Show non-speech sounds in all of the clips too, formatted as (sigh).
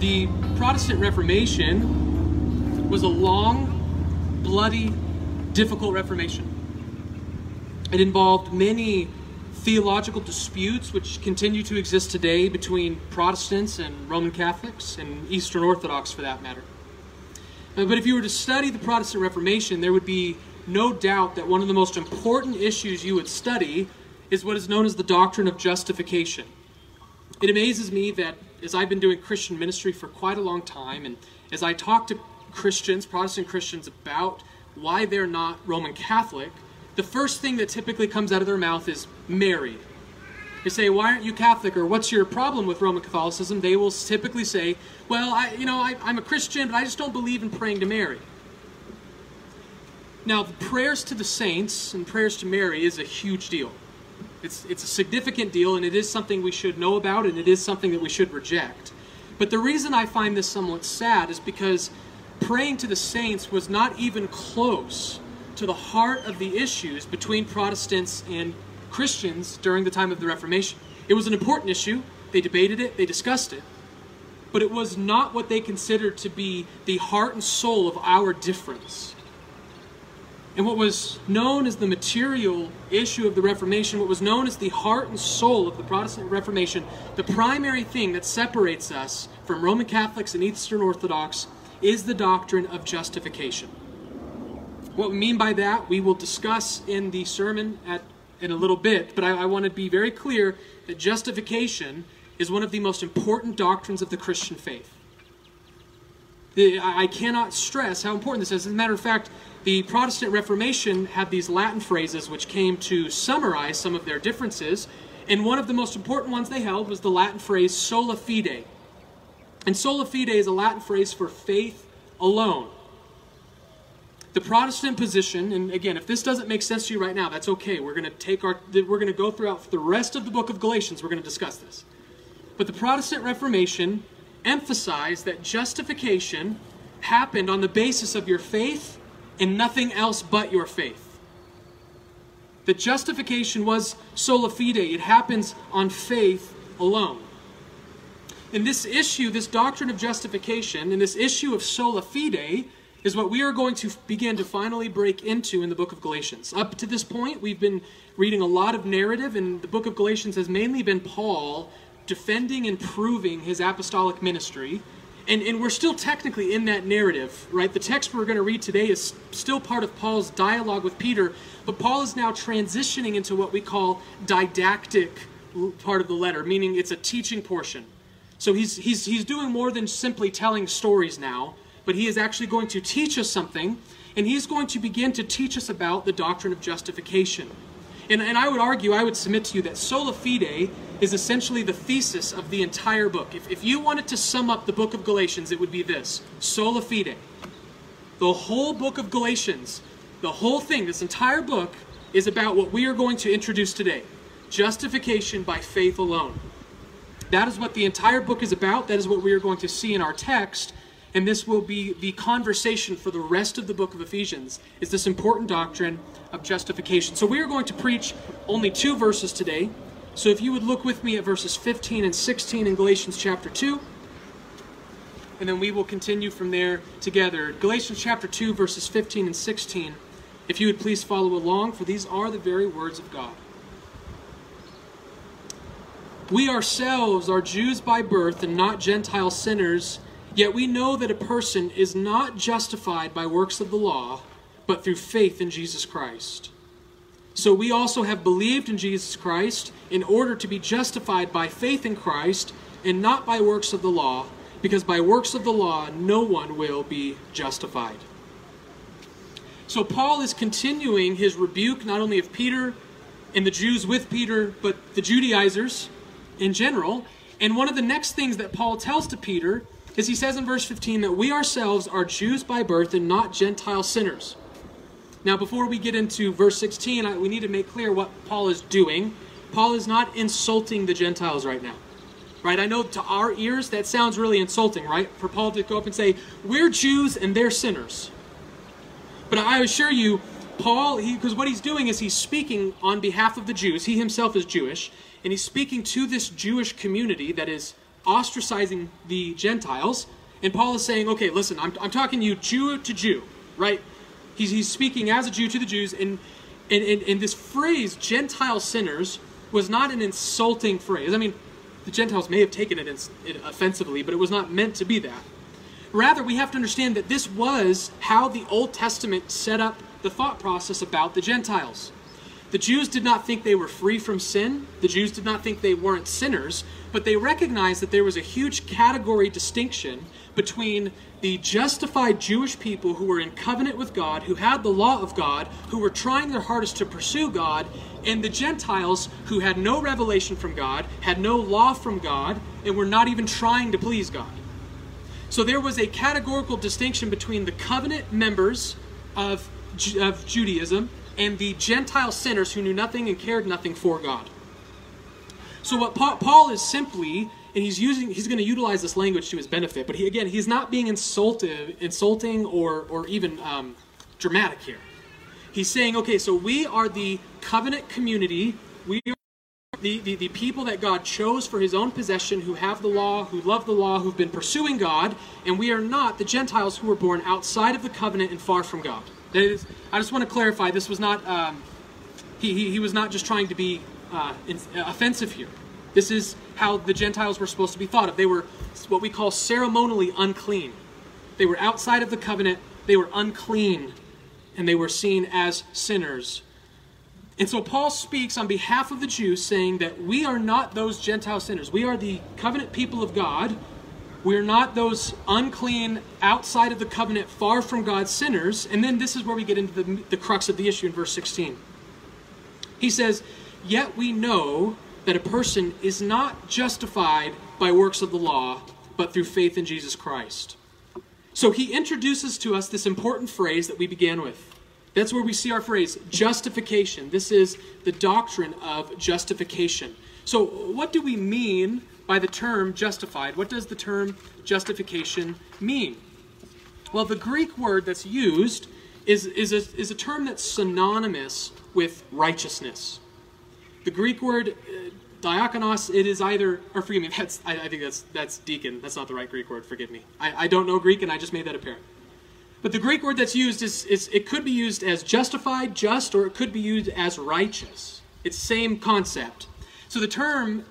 The Protestant Reformation was a long, bloody, difficult Reformation. It involved many theological disputes which continue to exist today between Protestants and Roman Catholics and Eastern Orthodox for that matter. Uh, but if you were to study the Protestant Reformation, there would be no doubt that one of the most important issues you would study is what is known as the doctrine of justification. It amazes me that as I've been doing Christian ministry for quite a long time, and as I talk to Christians, Protestant Christians, about why they're not Roman Catholic, the first thing that typically comes out of their mouth is Mary. They say, "Why aren't you Catholic?" or "What's your problem with Roman Catholicism?" They will typically say, "Well, I, you know, I, I'm a Christian, but I just don't believe in praying to Mary." Now, prayers to the saints and prayers to Mary is a huge deal. It's, it's a significant deal, and it is something we should know about, and it is something that we should reject. But the reason I find this somewhat sad is because praying to the saints was not even close to the heart of the issues between Protestants and Christians during the time of the Reformation. It was an important issue. They debated it, they discussed it. But it was not what they considered to be the heart and soul of our difference. And what was known as the material issue of the Reformation, what was known as the heart and soul of the Protestant Reformation, the primary thing that separates us from Roman Catholics and Eastern Orthodox is the doctrine of justification. What we mean by that, we will discuss in the sermon at, in a little bit, but I, I want to be very clear that justification is one of the most important doctrines of the Christian faith. I cannot stress how important this is. As a matter of fact, the Protestant Reformation had these Latin phrases which came to summarize some of their differences, and one of the most important ones they held was the Latin phrase sola fide. And sola fide is a Latin phrase for faith alone. The Protestant position, and again, if this doesn't make sense to you right now, that's okay. We're going to take our, we're going to go throughout the rest of the book of Galatians. We're going to discuss this. But the Protestant Reformation emphasized that justification happened on the basis of your faith and nothing else but your faith. That justification was sola fide, it happens on faith alone. And this issue, this doctrine of justification, and this issue of sola fide, is what we are going to begin to finally break into in the book of Galatians. Up to this point, we've been reading a lot of narrative, and the book of Galatians has mainly been Paul defending and proving his apostolic ministry. And, and we're still technically in that narrative, right? The text we're going to read today is still part of Paul's dialogue with Peter, but Paul is now transitioning into what we call didactic part of the letter, meaning it's a teaching portion. So he's, he's, he's doing more than simply telling stories now, but he is actually going to teach us something, and he's going to begin to teach us about the doctrine of justification. And, and I would argue, I would submit to you that sola fide is essentially the thesis of the entire book. If, if you wanted to sum up the book of Galatians, it would be this sola fide. The whole book of Galatians, the whole thing, this entire book, is about what we are going to introduce today justification by faith alone. That is what the entire book is about. That is what we are going to see in our text. And this will be the conversation for the rest of the book of Ephesians, is this important doctrine of justification. So we are going to preach only two verses today. So if you would look with me at verses 15 and 16 in Galatians chapter 2, and then we will continue from there together. Galatians chapter 2, verses 15 and 16. If you would please follow along, for these are the very words of God. We ourselves are Jews by birth and not Gentile sinners, yet we know that a person is not justified by works of the law, but through faith in Jesus Christ. So we also have believed in Jesus Christ in order to be justified by faith in Christ and not by works of the law, because by works of the law no one will be justified. So Paul is continuing his rebuke not only of Peter and the Jews with Peter, but the Judaizers in general. And one of the next things that Paul tells to Peter is he says in verse 15 that we ourselves are Jews by birth and not Gentile sinners. Now, before we get into verse 16, I, we need to make clear what Paul is doing. Paul is not insulting the Gentiles right now. Right? I know to our ears that sounds really insulting, right? For Paul to go up and say, We're Jews and they're sinners. But I assure you, Paul, because what he's doing is he's speaking on behalf of the Jews. He himself is Jewish, and he's speaking to this Jewish community that is ostracizing the Gentiles. And Paul is saying, okay, listen, I'm, I'm talking you Jew to Jew, right? He's, he's speaking as a Jew to the Jews. And, and, and, and this phrase, Gentile sinners, was not an insulting phrase. I mean, the Gentiles may have taken it, it offensively, but it was not meant to be that. Rather, we have to understand that this was how the Old Testament set up the thought process about the Gentiles. The Jews did not think they were free from sin. The Jews did not think they weren't sinners, but they recognized that there was a huge category distinction between the justified Jewish people who were in covenant with God, who had the law of God, who were trying their hardest to pursue God, and the Gentiles who had no revelation from God, had no law from God, and were not even trying to please God. So there was a categorical distinction between the covenant members of, of Judaism and the Gentile sinners who knew nothing and cared nothing for God. So what Paul is simply and he's using he's going to utilize this language to his benefit but he again he's not being insultive insulting or or even um, dramatic here. He's saying okay so we are the covenant community. We are the, the, the people that god chose for his own possession who have the law who love the law who've been pursuing god and we are not the gentiles who were born outside of the covenant and far from god. I just want to clarify this was not um, he, he, he was not just trying to be uh, offensive here this is how the Gentiles were supposed to be thought of. They were what we call ceremonially unclean. They were outside of the covenant, they were unclean, and they were seen as sinners. And so Paul speaks on behalf of the Jews, saying that we are not those Gentile sinners. We are the covenant people of God. We are not those unclean, outside of the covenant, far from God sinners. And then this is where we get into the, the crux of the issue in verse 16. He says, Yet we know that a person is not justified by works of the law, but through faith in Jesus Christ. So he introduces to us this important phrase that we began with. That's where we see our phrase, justification. This is the doctrine of justification. So, what do we mean by the term justified? What does the term justification mean? Well, the Greek word that's used is, is, a, is a term that's synonymous with righteousness. The Greek word uh, diakonos, it is either, or forgive me, (laughs) that's, I, I, think that's, that's deacon. That's not the right Greek word, forgive me. I, I don't know Greek and I just made that apparent. But the Greek word that's used is, is, it could be used as justified, just, or it could be used as righteous. It's same concept. So the term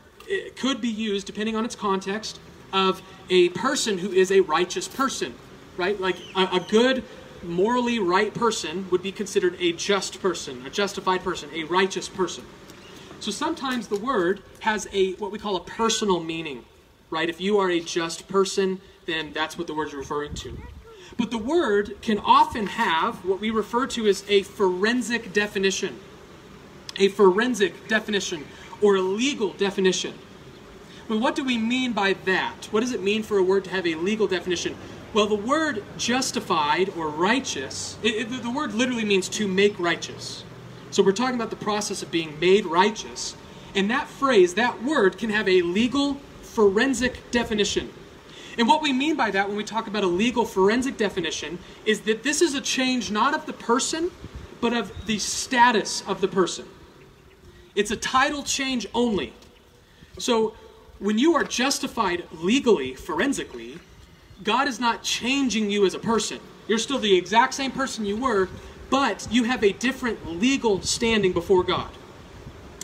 could be used, depending on its context, of a person who is a righteous person, right? Like a, a good, morally right person would be considered a just person, a justified person, a righteous person. So sometimes the word has a what we call a personal meaning, right? If you are a just person, then that's what the word's referring to. But the word can often have what we refer to as a forensic definition. A forensic definition or a legal definition. Well, what do we mean by that? What does it mean for a word to have a legal definition? Well, the word justified or righteous, it, it, the word literally means to make righteous. So we're talking about the process of being made righteous. And that phrase, that word, can have a legal forensic definition. And what we mean by that when we talk about a legal forensic definition is that this is a change not of the person, but of the status of the person. It's a title change only. So when you are justified legally, forensically, God is not changing you as a person. You're still the exact same person you were, but you have a different legal standing before God.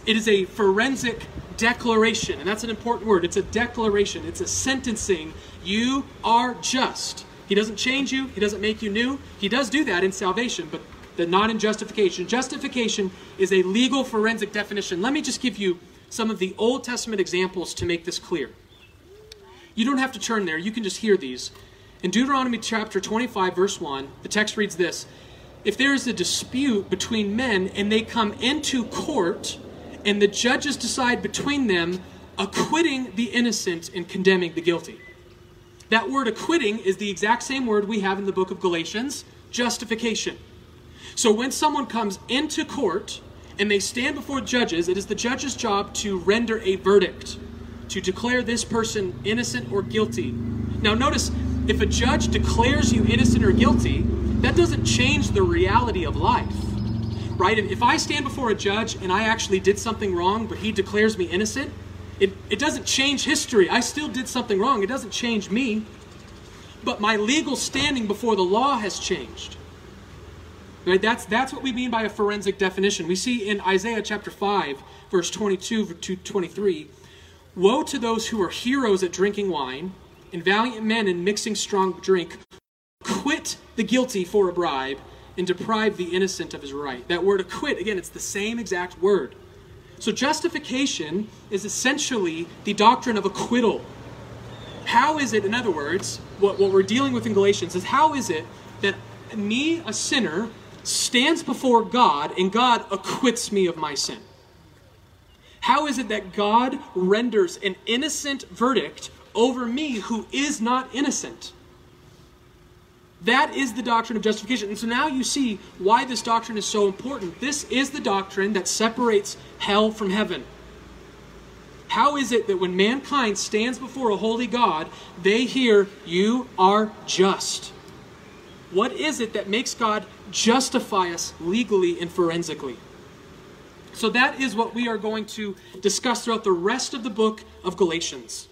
It is a forensic declaration, and that's an important word. It's a declaration, it's a sentencing. You are just. He doesn't change you, He doesn't make you new. He does do that in salvation, but the not in justification. Justification is a legal forensic definition. Let me just give you some of the Old Testament examples to make this clear. You don't have to turn there, you can just hear these. In Deuteronomy chapter 25, verse 1, the text reads this if there is a dispute between men and they come into court and the judges decide between them, acquitting the innocent and condemning the guilty. That word acquitting is the exact same word we have in the book of Galatians justification. So when someone comes into court and they stand before judges, it is the judge's job to render a verdict, to declare this person innocent or guilty. Now, notice if a judge declares you innocent or guilty, that doesn't change the reality of life. Right? If I stand before a judge and I actually did something wrong, but he declares me innocent, It, it doesn't change history. I still did something wrong. It doesn't change me. But my legal standing before the law has changed. Right? That's, that's what we mean by a forensic definition. We see in Isaiah chapter 5, verse 22 to 23 Woe to those who are heroes at drinking wine, and valiant men in mixing strong drink. Quit the guilty for a bribe, and deprive the innocent of his right. That word acquit, again, it's the same exact word. So justification is essentially the doctrine of acquittal. How is it, in other words, what, what we're dealing with in Galatians is how is it that me, a sinner, stands before God and God acquits me of my sin? How is it that God renders an innocent verdict over me who is not innocent? That is the doctrine of justification. And so now you see why this doctrine is so important. This is the doctrine that separates hell from heaven. How is it that when mankind stands before a holy God, they hear, You are just? What is it that makes God justify us legally and forensically? So that is what we are going to discuss throughout the rest of the book of Galatians.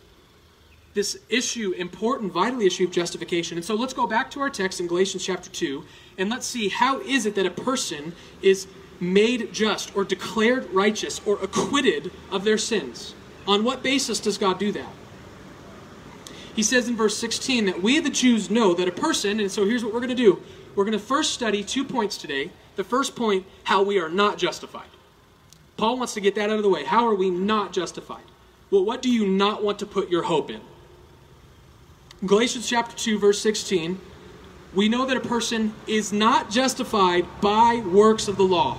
This issue, important, vital issue of justification. And so let's go back to our text in Galatians chapter 2 and let's see how is it that a person is made just or declared righteous or acquitted of their sins? On what basis does God do that? He says in verse 16 that we the Jews know that a person, and so here's what we're going to do. We're going to first study two points today. The first point, how we are not justified. Paul wants to get that out of the way. How are we not justified? Well, what do you not want to put your hope in? Galatians chapter 2, verse 16, we know that a person is not justified by works of the law.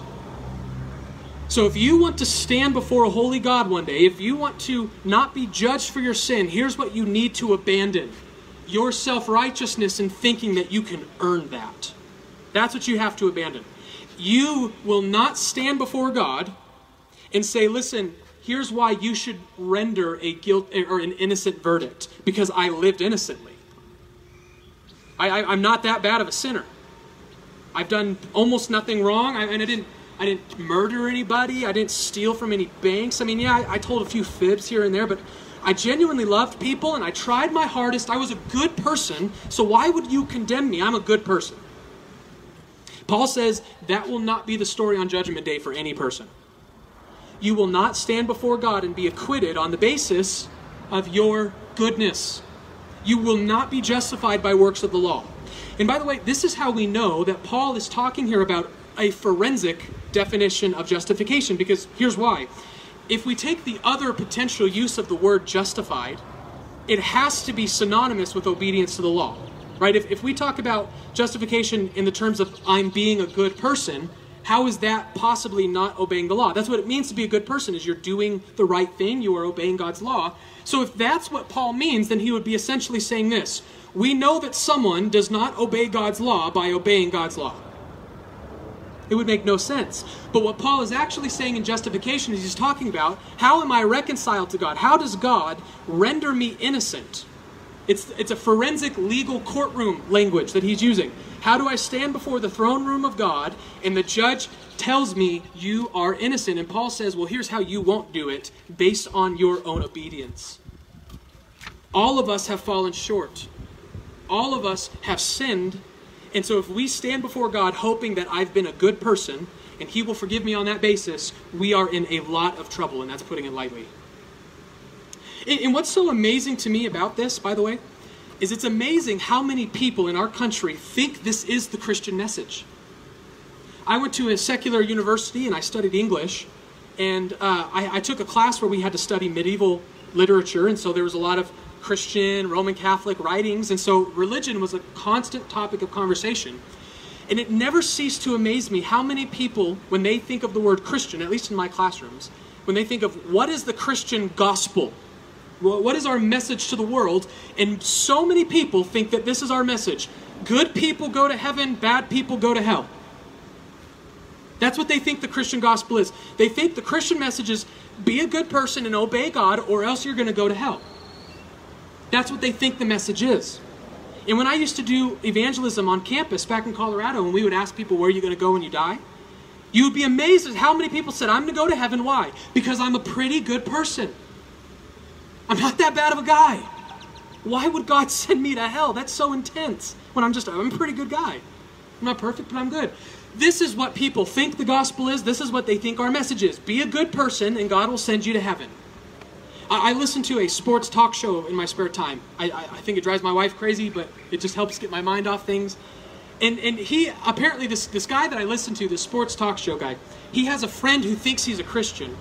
So if you want to stand before a holy God one day, if you want to not be judged for your sin, here's what you need to abandon your self righteousness and thinking that you can earn that. That's what you have to abandon. You will not stand before God and say, listen, here's why you should render a guilt or an innocent verdict because I lived innocently. I, am not that bad of a sinner. I've done almost nothing wrong, I, and I didn't. I didn't murder anybody. I didn't steal from any banks. I mean, yeah, I, I told a few fibs here and there, but I genuinely loved people and I tried my hardest. I was a good person. So why would you condemn me? I'm a good person. Paul says that will not be the story on Judgment Day for any person you will not stand before God and be acquitted on the basis of your goodness. You will not be justified by works of the law. And by the way, this is how we know that Paul is talking here about a forensic definition of justification, because here's why. If we take the other potential use of the word justified, it has to be synonymous with obedience to the law. Right? If, if we talk about justification in the terms of I'm being a good person, how is that possibly not obeying the law? That's what it means to be a good person is you're doing the right thing, you are obeying God's law. So if that's what Paul means, then he would be essentially saying this. We know that someone does not obey God's law by obeying God's law. It would make no sense. But what Paul is actually saying in justification is he's talking about how am I reconciled to God? How does God render me innocent? It's, it's a forensic legal courtroom language that he's using. How do I stand before the throne room of God and the judge tells me you are innocent? And Paul says, well, here's how you won't do it based on your own obedience. All of us have fallen short, all of us have sinned. And so if we stand before God hoping that I've been a good person and he will forgive me on that basis, we are in a lot of trouble, and that's putting it lightly. And what's so amazing to me about this, by the way, is it's amazing how many people in our country think this is the Christian message. I went to a secular university and I studied English, and uh, I, I took a class where we had to study medieval literature, and so there was a lot of Christian, Roman Catholic writings, and so religion was a constant topic of conversation. And it never ceased to amaze me how many people, when they think of the word Christian, at least in my classrooms, when they think of what is the Christian gospel, what is our message to the world? And so many people think that this is our message. Good people go to heaven, bad people go to hell. That's what they think the Christian gospel is. They think the Christian message is be a good person and obey God, or else you're going to go to hell. That's what they think the message is. And when I used to do evangelism on campus back in Colorado, and we would ask people, Where are you going to go when you die? You would be amazed at how many people said, I'm going to go to heaven. Why? Because I'm a pretty good person. I'm not that bad of a guy. Why would God send me to hell? That's so intense. When I'm just, I'm a pretty good guy. I'm not perfect, but I'm good. This is what people think the gospel is. This is what they think our message is. Be a good person, and God will send you to heaven. I, I listen to a sports talk show in my spare time. I, I, I think it drives my wife crazy, but it just helps get my mind off things. And, and he, apparently, this, this guy that I listen to, this sports talk show guy, he has a friend who thinks he's a Christian.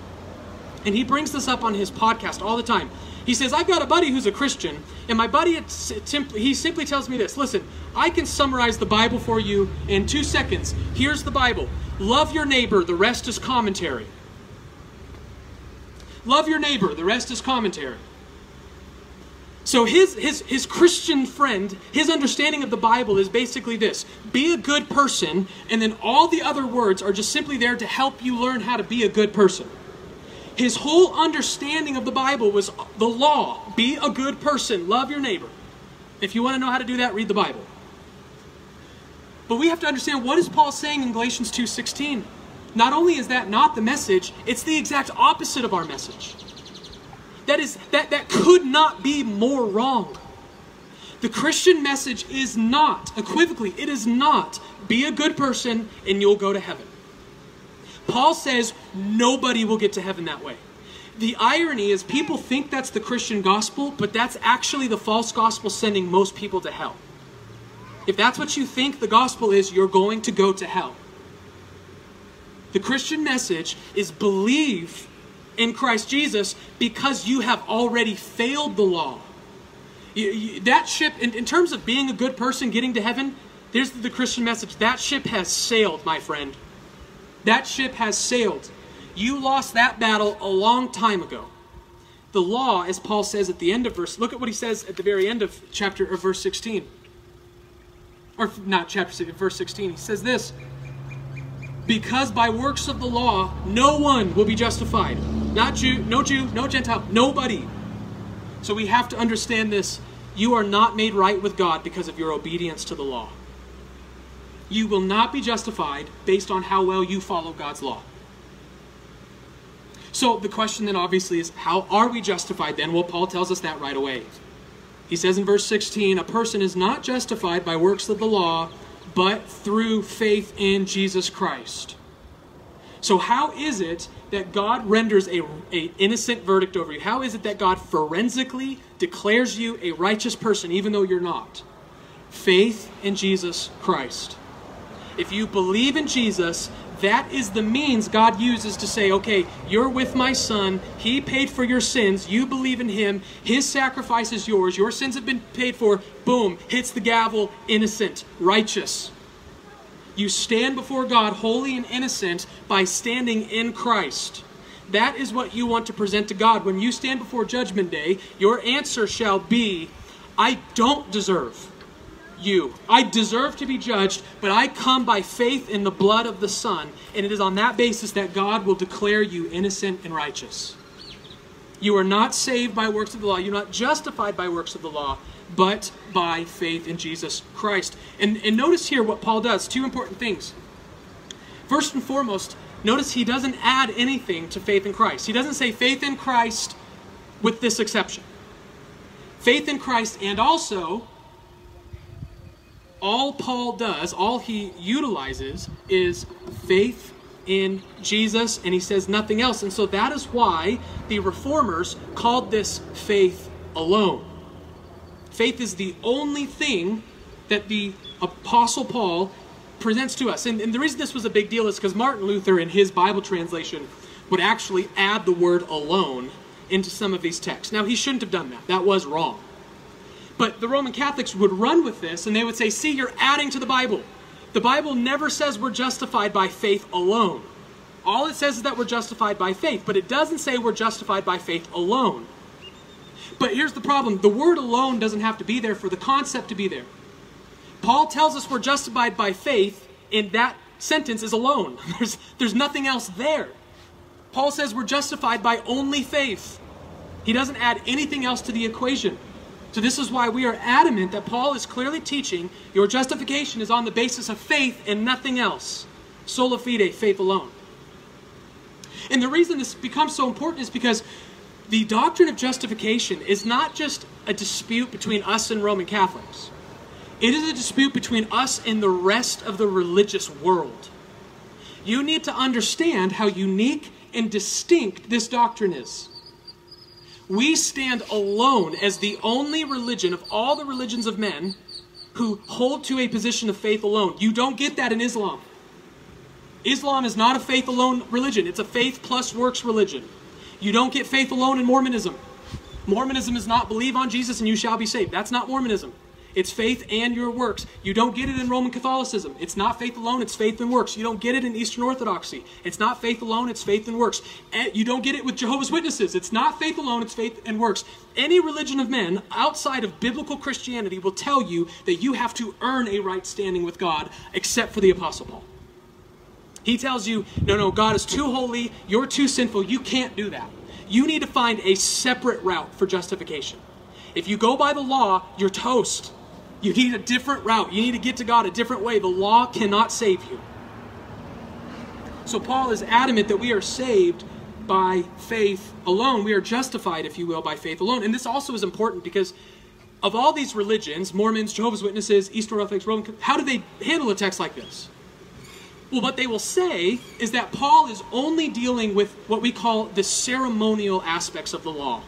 And he brings this up on his podcast all the time. He says, I've got a buddy who's a Christian, and my buddy, he simply tells me this Listen, I can summarize the Bible for you in two seconds. Here's the Bible Love your neighbor, the rest is commentary. Love your neighbor, the rest is commentary. So his, his, his Christian friend, his understanding of the Bible is basically this be a good person, and then all the other words are just simply there to help you learn how to be a good person. His whole understanding of the Bible was the law be a good person, love your neighbor. If you want to know how to do that, read the Bible. But we have to understand what is Paul saying in Galatians 2:16? Not only is that not the message, it's the exact opposite of our message. That is that that could not be more wrong. The Christian message is not, equivocally, it is not be a good person and you'll go to heaven. Paul says nobody will get to heaven that way. The irony is people think that's the Christian gospel, but that's actually the false gospel sending most people to hell. If that's what you think the gospel is, you're going to go to hell. The Christian message is believe in Christ Jesus because you have already failed the law. You, you, that ship, in, in terms of being a good person, getting to heaven, there's the Christian message. That ship has sailed, my friend. That ship has sailed. You lost that battle a long time ago. The law, as Paul says at the end of verse, look at what he says at the very end of chapter or verse 16. Or not chapter 6, verse 16. He says this because by works of the law no one will be justified. Not Jew, no Jew, no Gentile, nobody. So we have to understand this. You are not made right with God because of your obedience to the law. You will not be justified based on how well you follow God's law. So the question then obviously is how are we justified then? Well, Paul tells us that right away. He says in verse 16, a person is not justified by works of the law, but through faith in Jesus Christ. So, how is it that God renders a, a, innocent verdict over you? How is it that God forensically declares you a righteous person even though you're not? Faith in Jesus Christ. If you believe in Jesus, that is the means God uses to say, okay, you're with my son. He paid for your sins. You believe in him. His sacrifice is yours. Your sins have been paid for. Boom, hits the gavel, innocent, righteous. You stand before God holy and innocent by standing in Christ. That is what you want to present to God. When you stand before Judgment Day, your answer shall be, I don't deserve you. I deserve to be judged, but I come by faith in the blood of the Son, and it is on that basis that God will declare you innocent and righteous. You are not saved by works of the law, you're not justified by works of the law, but by faith in Jesus Christ. And, and notice here what Paul does two important things. First and foremost, notice he doesn't add anything to faith in Christ. He doesn't say faith in Christ with this exception. Faith in Christ and also all Paul does, all he utilizes is faith in Jesus, and he says nothing else. And so that is why the reformers called this faith alone. Faith is the only thing that the Apostle Paul presents to us. And, and the reason this was a big deal is because Martin Luther, in his Bible translation, would actually add the word alone into some of these texts. Now, he shouldn't have done that, that was wrong. But the Roman Catholics would run with this and they would say, see, you're adding to the Bible. The Bible never says we're justified by faith alone. All it says is that we're justified by faith, but it doesn't say we're justified by faith alone. But here's the problem the word alone doesn't have to be there for the concept to be there. Paul tells us we're justified by faith, and that sentence is alone. (laughs) There's, there's nothing else there. Paul says we're justified by only faith. He doesn't add anything else to the equation. So, this is why we are adamant that Paul is clearly teaching your justification is on the basis of faith and nothing else. Sola fide, faith alone. And the reason this becomes so important is because the doctrine of justification is not just a dispute between us and Roman Catholics. It is a dispute between us and the rest of the religious world. You need to understand how unique and distinct this doctrine is. We stand alone as the only religion of all the religions of men who hold to a position of faith alone. You don't get that in Islam. Islam is not a faith alone religion, it's a faith plus works religion. You don't get faith alone in Mormonism. Mormonism is not believe on Jesus and you shall be saved. That's not Mormonism. It's faith and your works. You don't get it in Roman Catholicism. It's not faith alone, it's faith and works. You don't get it in Eastern Orthodoxy. It's not faith alone, it's faith and works. And you don't get it with Jehovah's Witnesses. It's not faith alone, it's faith and works. Any religion of men outside of biblical Christianity will tell you that you have to earn a right standing with God, except for the Apostle Paul. He tells you, no, no, God is too holy, you're too sinful, you can't do that. You need to find a separate route for justification. If you go by the law, you're toast. You need a different route. You need to get to God a different way. The law cannot save you. So Paul is adamant that we are saved by faith alone. We are justified, if you will, by faith alone. And this also is important because of all these religions, Mormons, Jehovah's Witnesses, Eastern Orthodox, Roman, how do they handle a text like this? Well, what they will say is that Paul is only dealing with what we call the ceremonial aspects of the law.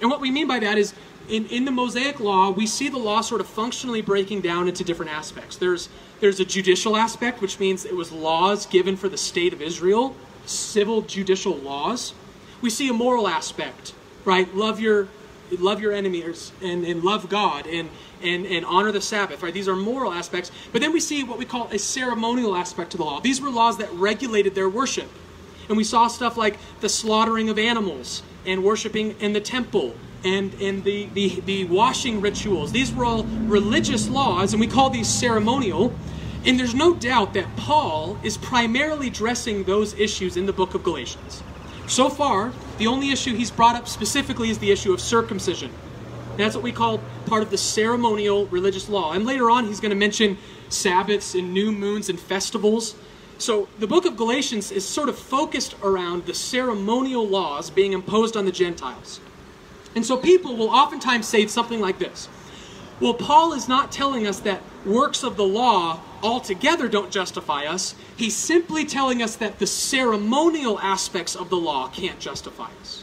And what we mean by that is in, in the Mosaic law, we see the law sort of functionally breaking down into different aspects. There's, there's a judicial aspect, which means it was laws given for the state of Israel, civil judicial laws. We see a moral aspect, right? Love your, love your enemies and, and love God and, and, and honor the Sabbath, right? These are moral aspects. But then we see what we call a ceremonial aspect to the law. These were laws that regulated their worship. And we saw stuff like the slaughtering of animals and worshiping in the temple and, the, the, the washing rituals. These were all religious laws, and we call these ceremonial. And there's no doubt that Paul is primarily addressing those issues in the book of Galatians. So far, the only issue he's brought up specifically is the issue of circumcision. That's what we call part of the ceremonial religious law. And later on, he's going to mention Sabbaths and new moons and festivals. So the book of Galatians is sort of focused around the ceremonial laws being imposed on the Gentiles. And so people will oftentimes say something like this Well, Paul is not telling us that works of the law altogether don't justify us. He's simply telling us that the ceremonial aspects of the law can't justify us.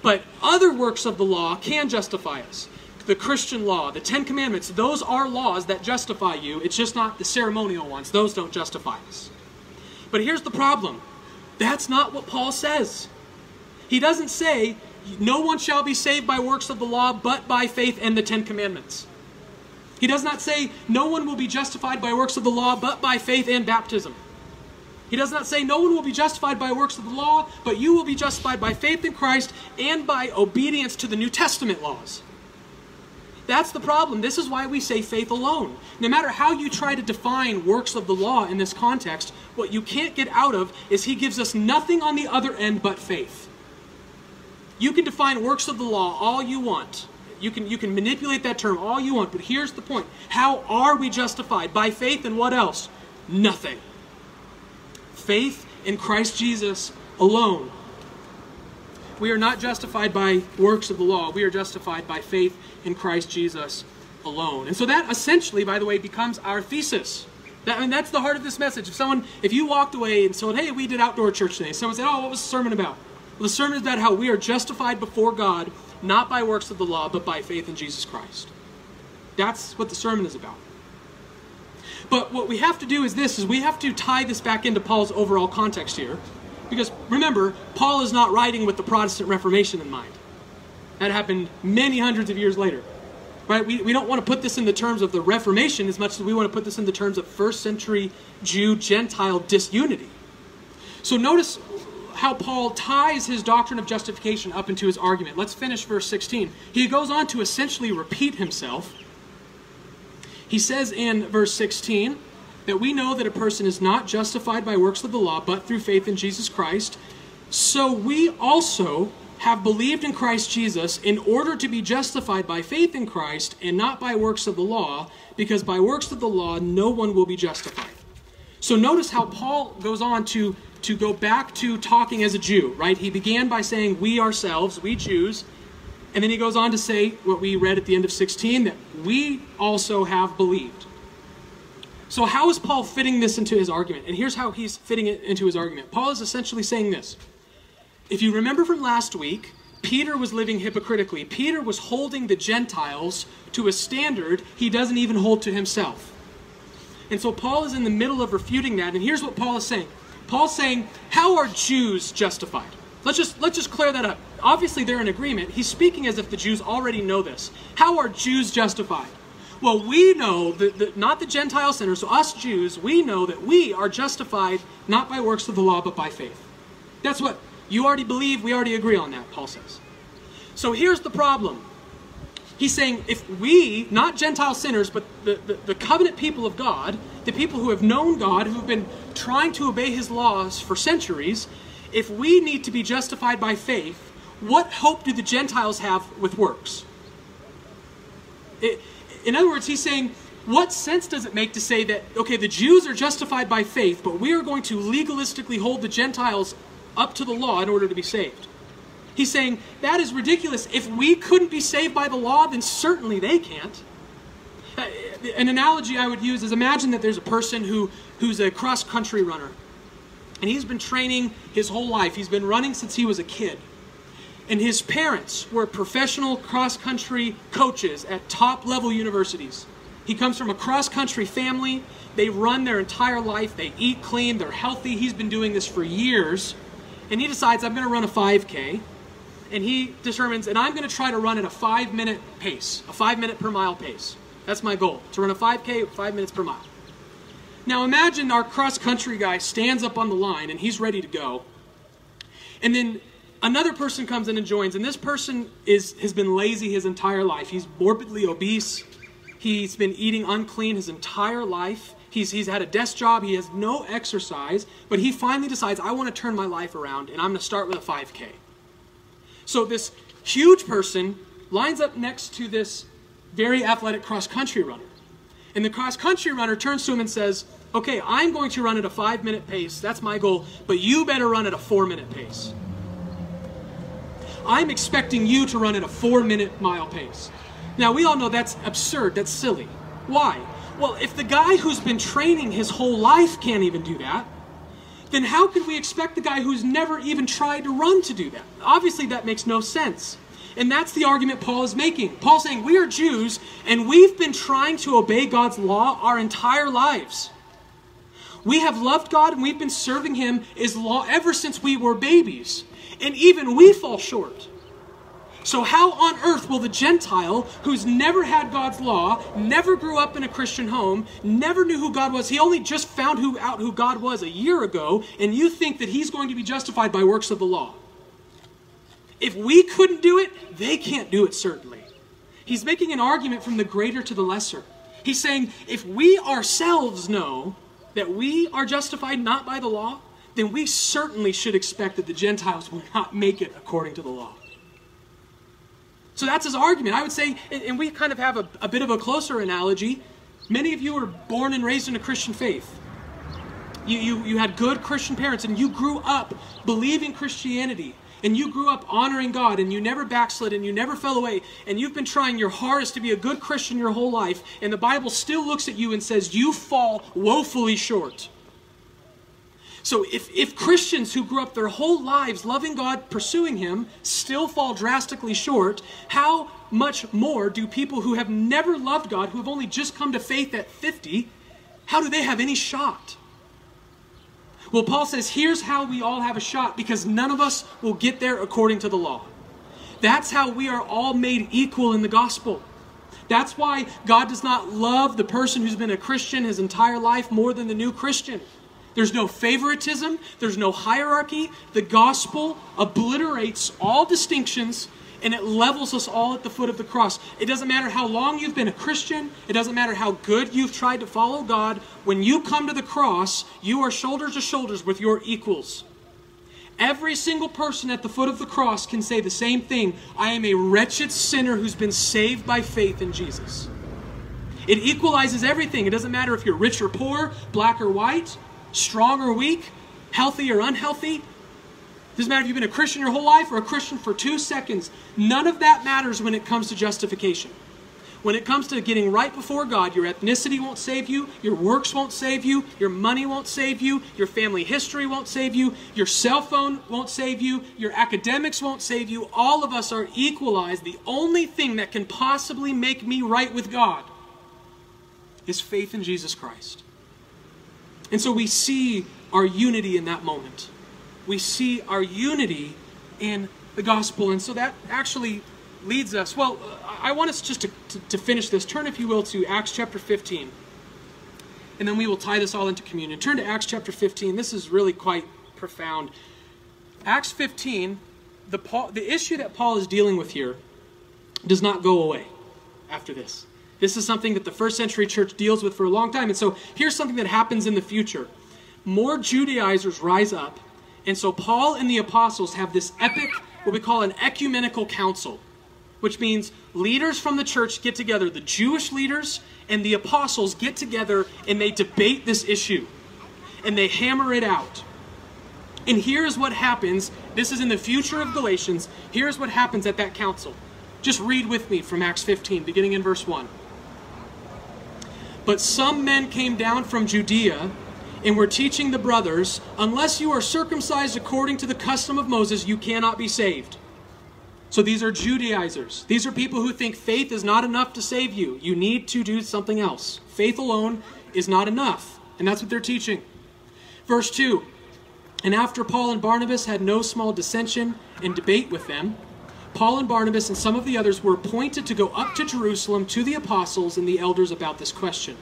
But other works of the law can justify us. The Christian law, the Ten Commandments, those are laws that justify you. It's just not the ceremonial ones. Those don't justify us. But here's the problem that's not what Paul says. He doesn't say no one shall be saved by works of the law, but by faith and the Ten Commandments. He does not say, no one will be justified by works of the law, but by faith and baptism. He does not say, no one will be justified by works of the law, but you will be justified by faith in Christ and by obedience to the New Testament laws. That's the problem. This is why we say faith alone. No matter how you try to define works of the law in this context, what you can't get out of is he gives us nothing on the other end but faith. You can define works of the law all you want. You can, you can manipulate that term all you want, but here's the point. How are we justified? By faith and what else? Nothing. Faith in Christ Jesus alone. We are not justified by works of the law. We are justified by faith in Christ Jesus alone. And so that essentially, by the way, becomes our thesis. That, I mean, that's the heart of this message. If someone, if you walked away and said, hey, we did outdoor church today, someone said, oh, what was the sermon about? The sermon is about how we are justified before God, not by works of the law, but by faith in Jesus Christ. That's what the sermon is about. But what we have to do is this is we have to tie this back into Paul's overall context here. Because remember, Paul is not writing with the Protestant Reformation in mind. That happened many hundreds of years later. Right? We, we don't want to put this in the terms of the Reformation as much as we want to put this in the terms of first century Jew Gentile disunity. So notice how Paul ties his doctrine of justification up into his argument. Let's finish verse 16. He goes on to essentially repeat himself. He says in verse 16 that we know that a person is not justified by works of the law, but through faith in Jesus Christ. So we also have believed in Christ Jesus in order to be justified by faith in Christ and not by works of the law, because by works of the law no one will be justified. So notice how Paul goes on to to go back to talking as a Jew, right? He began by saying, We ourselves, we Jews. And then he goes on to say what we read at the end of 16 that we also have believed. So, how is Paul fitting this into his argument? And here's how he's fitting it into his argument. Paul is essentially saying this. If you remember from last week, Peter was living hypocritically. Peter was holding the Gentiles to a standard he doesn't even hold to himself. And so Paul is in the middle of refuting that. And here's what Paul is saying Paul's saying, How are Jews justified? Let's just, let's just clear that up. Obviously, they're in agreement. He's speaking as if the Jews already know this. How are Jews justified? Well, we know that, not the Gentile sinners, so us Jews, we know that we are justified not by works of the law, but by faith. That's what you already believe, we already agree on that, Paul says. So here's the problem. He's saying if we, not Gentile sinners, but the, the, the, covenant people of God, the people who have known God, who've been trying to obey his laws for centuries, if we need to be justified by faith, what hope do the Gentiles have with works? It, in other words, he's saying, what sense does it make to say that, okay, the Jews are justified by faith, but we are going to legalistically hold the Gentiles up to the law in order to be saved. He's saying that is ridiculous. If we couldn't be saved by the law, then certainly they can't. An analogy I would use is imagine that there's a person who, who's a cross country runner. And he's been training his whole life. He's been running since he was a kid. And his parents were professional cross country coaches at top level universities. He comes from a cross country family. They run their entire life. They eat clean. They're healthy. He's been doing this for years and he decides I'm going to run a 5K, and he determines, and I'm going to try to run at a five minute pace, a five minute per mile pace. That's my goal, to run a 5K five minutes per mile. Now imagine our cross country guy stands up on the line and he's ready to go. And then another person comes in and joins, and this person is, has been lazy his entire life. He's morbidly obese. He's been eating unclean his entire life. He's, he's had a desk job, he has no exercise, but he finally decides, I want to turn my life around and I'm going to start with a 5K. So this huge person lines up next to this very athletic cross country runner. And the cross country runner turns to him and says, Okay, I'm going to run at a five minute pace. That's my goal. But you better run at a four minute pace. I'm expecting you to run at a four minute mile pace. Now, we all know that's absurd. That's silly. Why? Well, if the guy who's been training his whole life can't even do that, then how could we expect the guy who's never even tried to run to do that? Obviously, that makes no sense. And that's the argument Paul is making. Paul's saying we are Jews and we've been trying to obey God's law our entire lives. We have loved God and we've been serving Him as law ever since we were babies. And even we fall short. So, how on earth will the Gentile, who's never had God's law, never grew up in a Christian home, never knew who God was, he only just found who, out who God was a year ago, and you think that he's going to be justified by works of the law? If we couldn't do it, they can't do it, certainly. He's making an argument from the greater to the lesser. He's saying if we ourselves know that we are justified not by the law, then we certainly should expect that the Gentiles will not make it according to the law. So that's his argument. I would say, and we kind of have a, a bit of a closer analogy. Many of you were born and raised in a Christian faith. You, you, you had good Christian parents, and you grew up believing Christianity, and you grew up honoring God, and you never backslid, and you never fell away, and you've been trying your hardest to be a good Christian your whole life, and the Bible still looks at you and says, You fall woefully short. So if, if Christians who grew up their whole lives loving God, pursuing Him, still fall drastically short, how much more do people who have never loved God, who have only just come to faith at 50, how do they have any shot? Well, Paul says, here's how we all have a shot because none of us will get there according to the law. That's how we are all made equal in the gospel. That's why God does not love the person who's been a Christian his entire life more than the new Christian. There's no favoritism, there's no hierarchy. The gospel obliterates all distinctions and it levels us all at the foot of the cross. It doesn't matter how long you've been a Christian, it doesn't matter how good you've tried to follow God. When you come to the cross, you are shoulder to shoulders with your equals. Every single person at the foot of the cross can say the same thing I am a wretched sinner who's been saved by faith in Jesus. It equalizes everything. It doesn't matter if you're rich or poor, black or white strong or weak, healthy or unhealthy. Doesn't matter if you've been a Christian your whole life or a Christian for two seconds. None of that matters when it comes to justification. When it comes to getting right before God, your ethnicity won't save you, your works won't save you, your money won't save you, your family history won't save you, your cell phone won't save you, your academics won't save you. All of us are equalized. The only thing that can possibly make me right with God is faith in Jesus Christ. And so we see our unity in that moment we see our unity in the gospel. And so that actually leads us. Well, I want us just to, to, to, finish this. Turn, if you will, to Acts chapter 15. And then we will tie this all into communion. Turn to Acts chapter 15. This is really quite profound. Acts 15, the, Paul, the issue that Paul is dealing with here does not go away after this. This is something that the first century church deals with for a long time. And so here's something that happens in the future more Judaizers rise up and so Paul and the apostles have this epic, what we call an ecumenical council, which means leaders from the church get together, the Jewish leaders and the apostles get together and they debate this issue and they hammer it out. And here's what happens. This is in the future of Galatians. Here's what happens at that council. Just read with me from Acts 15, beginning in verse 1. But some men came down from Judea and we're teaching the brothers unless you are circumcised according to the custom of Moses, you cannot be saved. So these are Judaizers. These are people who think faith is not enough to save you. You need to do something else. Faith alone is not enough. And that's what they're teaching. Verse 2 And after Paul and Barnabas had no small dissension and debate with them, Paul and Barnabas and some of the others were appointed to go up to Jerusalem to the apostles and the elders about this question.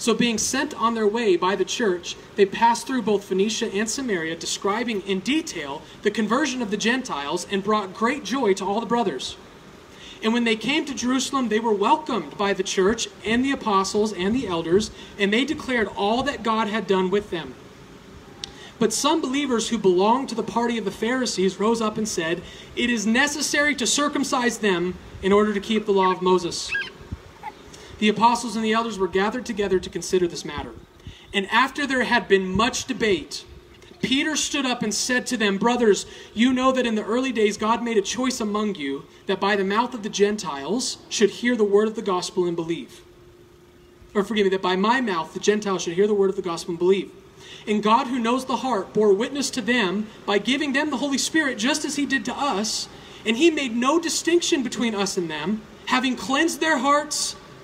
So, being sent on their way by the church, they passed through both Phoenicia and Samaria, describing in detail the conversion of the Gentiles and brought great joy to all the brothers. And when they came to Jerusalem, they were welcomed by the church and the apostles and the elders, and they declared all that God had done with them. But some believers who belonged to the party of the Pharisees rose up and said, It is necessary to circumcise them in order to keep the law of Moses the apostles and the elders were gathered together to consider this matter. And after there had been much debate, Peter stood up and said to them, Brothers, you know that in the early days God made a choice among you that by the mouth of the Gentiles should hear the word of the gospel and believe. Or forgive me, that by my mouth the Gentiles should hear the word of the gospel and believe. And God, who knows the heart, bore witness to them by giving them the Holy Spirit just as He did to us. And He made no distinction between us and them, having cleansed their hearts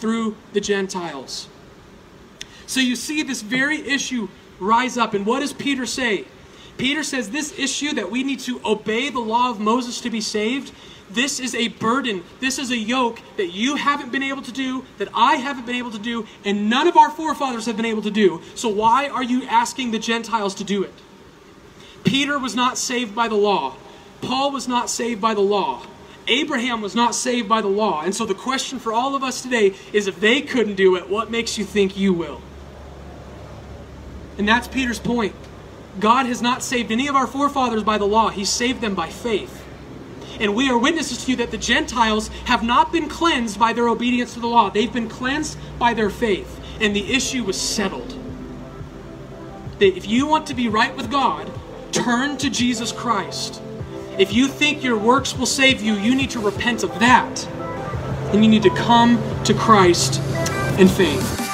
through the Gentiles. So you see this very issue rise up. And what does Peter say? Peter says this issue that we need to obey the law of Moses to be saved. This is a burden. This is a yoke that you haven't been able to do, that I haven't been able to do, and none of our forefathers have been able to do. So why are you asking the Gentiles to do it? Peter was not saved by the law. Paul was not saved by the law. Abraham was not saved by the law. And so the question for all of us today is if they couldn't do it, what makes you think you will? And that's Peter's point. God has not saved any of our forefathers by the law, He saved them by faith. And we are witnesses to you that the Gentiles have not been cleansed by their obedience to the law, they've been cleansed by their faith. And the issue was settled. That if you want to be right with God, turn to Jesus Christ. If you think your works will save you, you need to repent of that. And you need to come to Christ in faith.